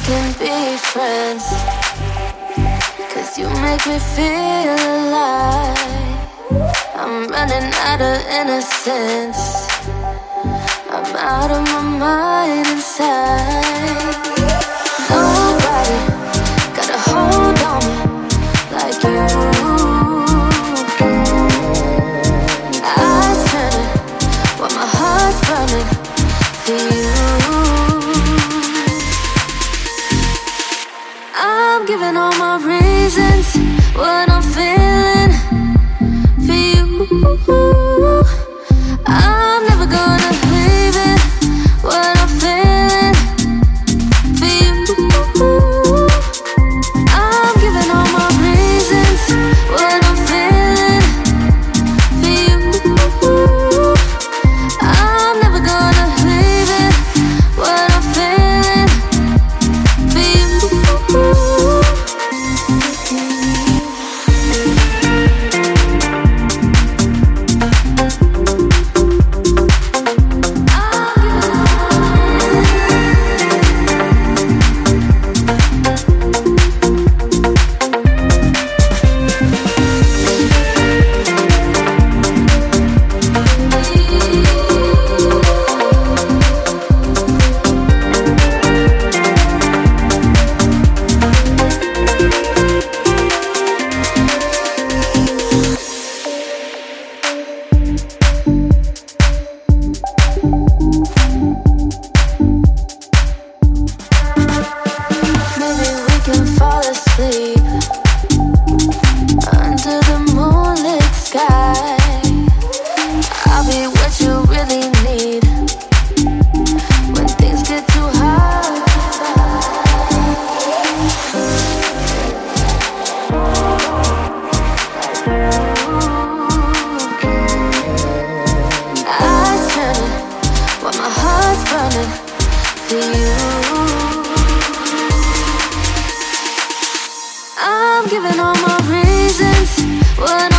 can be friends. Cause you make me feel alive. I'm running out of innocence. I'm out of my mind inside. I'm giving all my reasons, what I'm feeling. I'm giving all my reasons.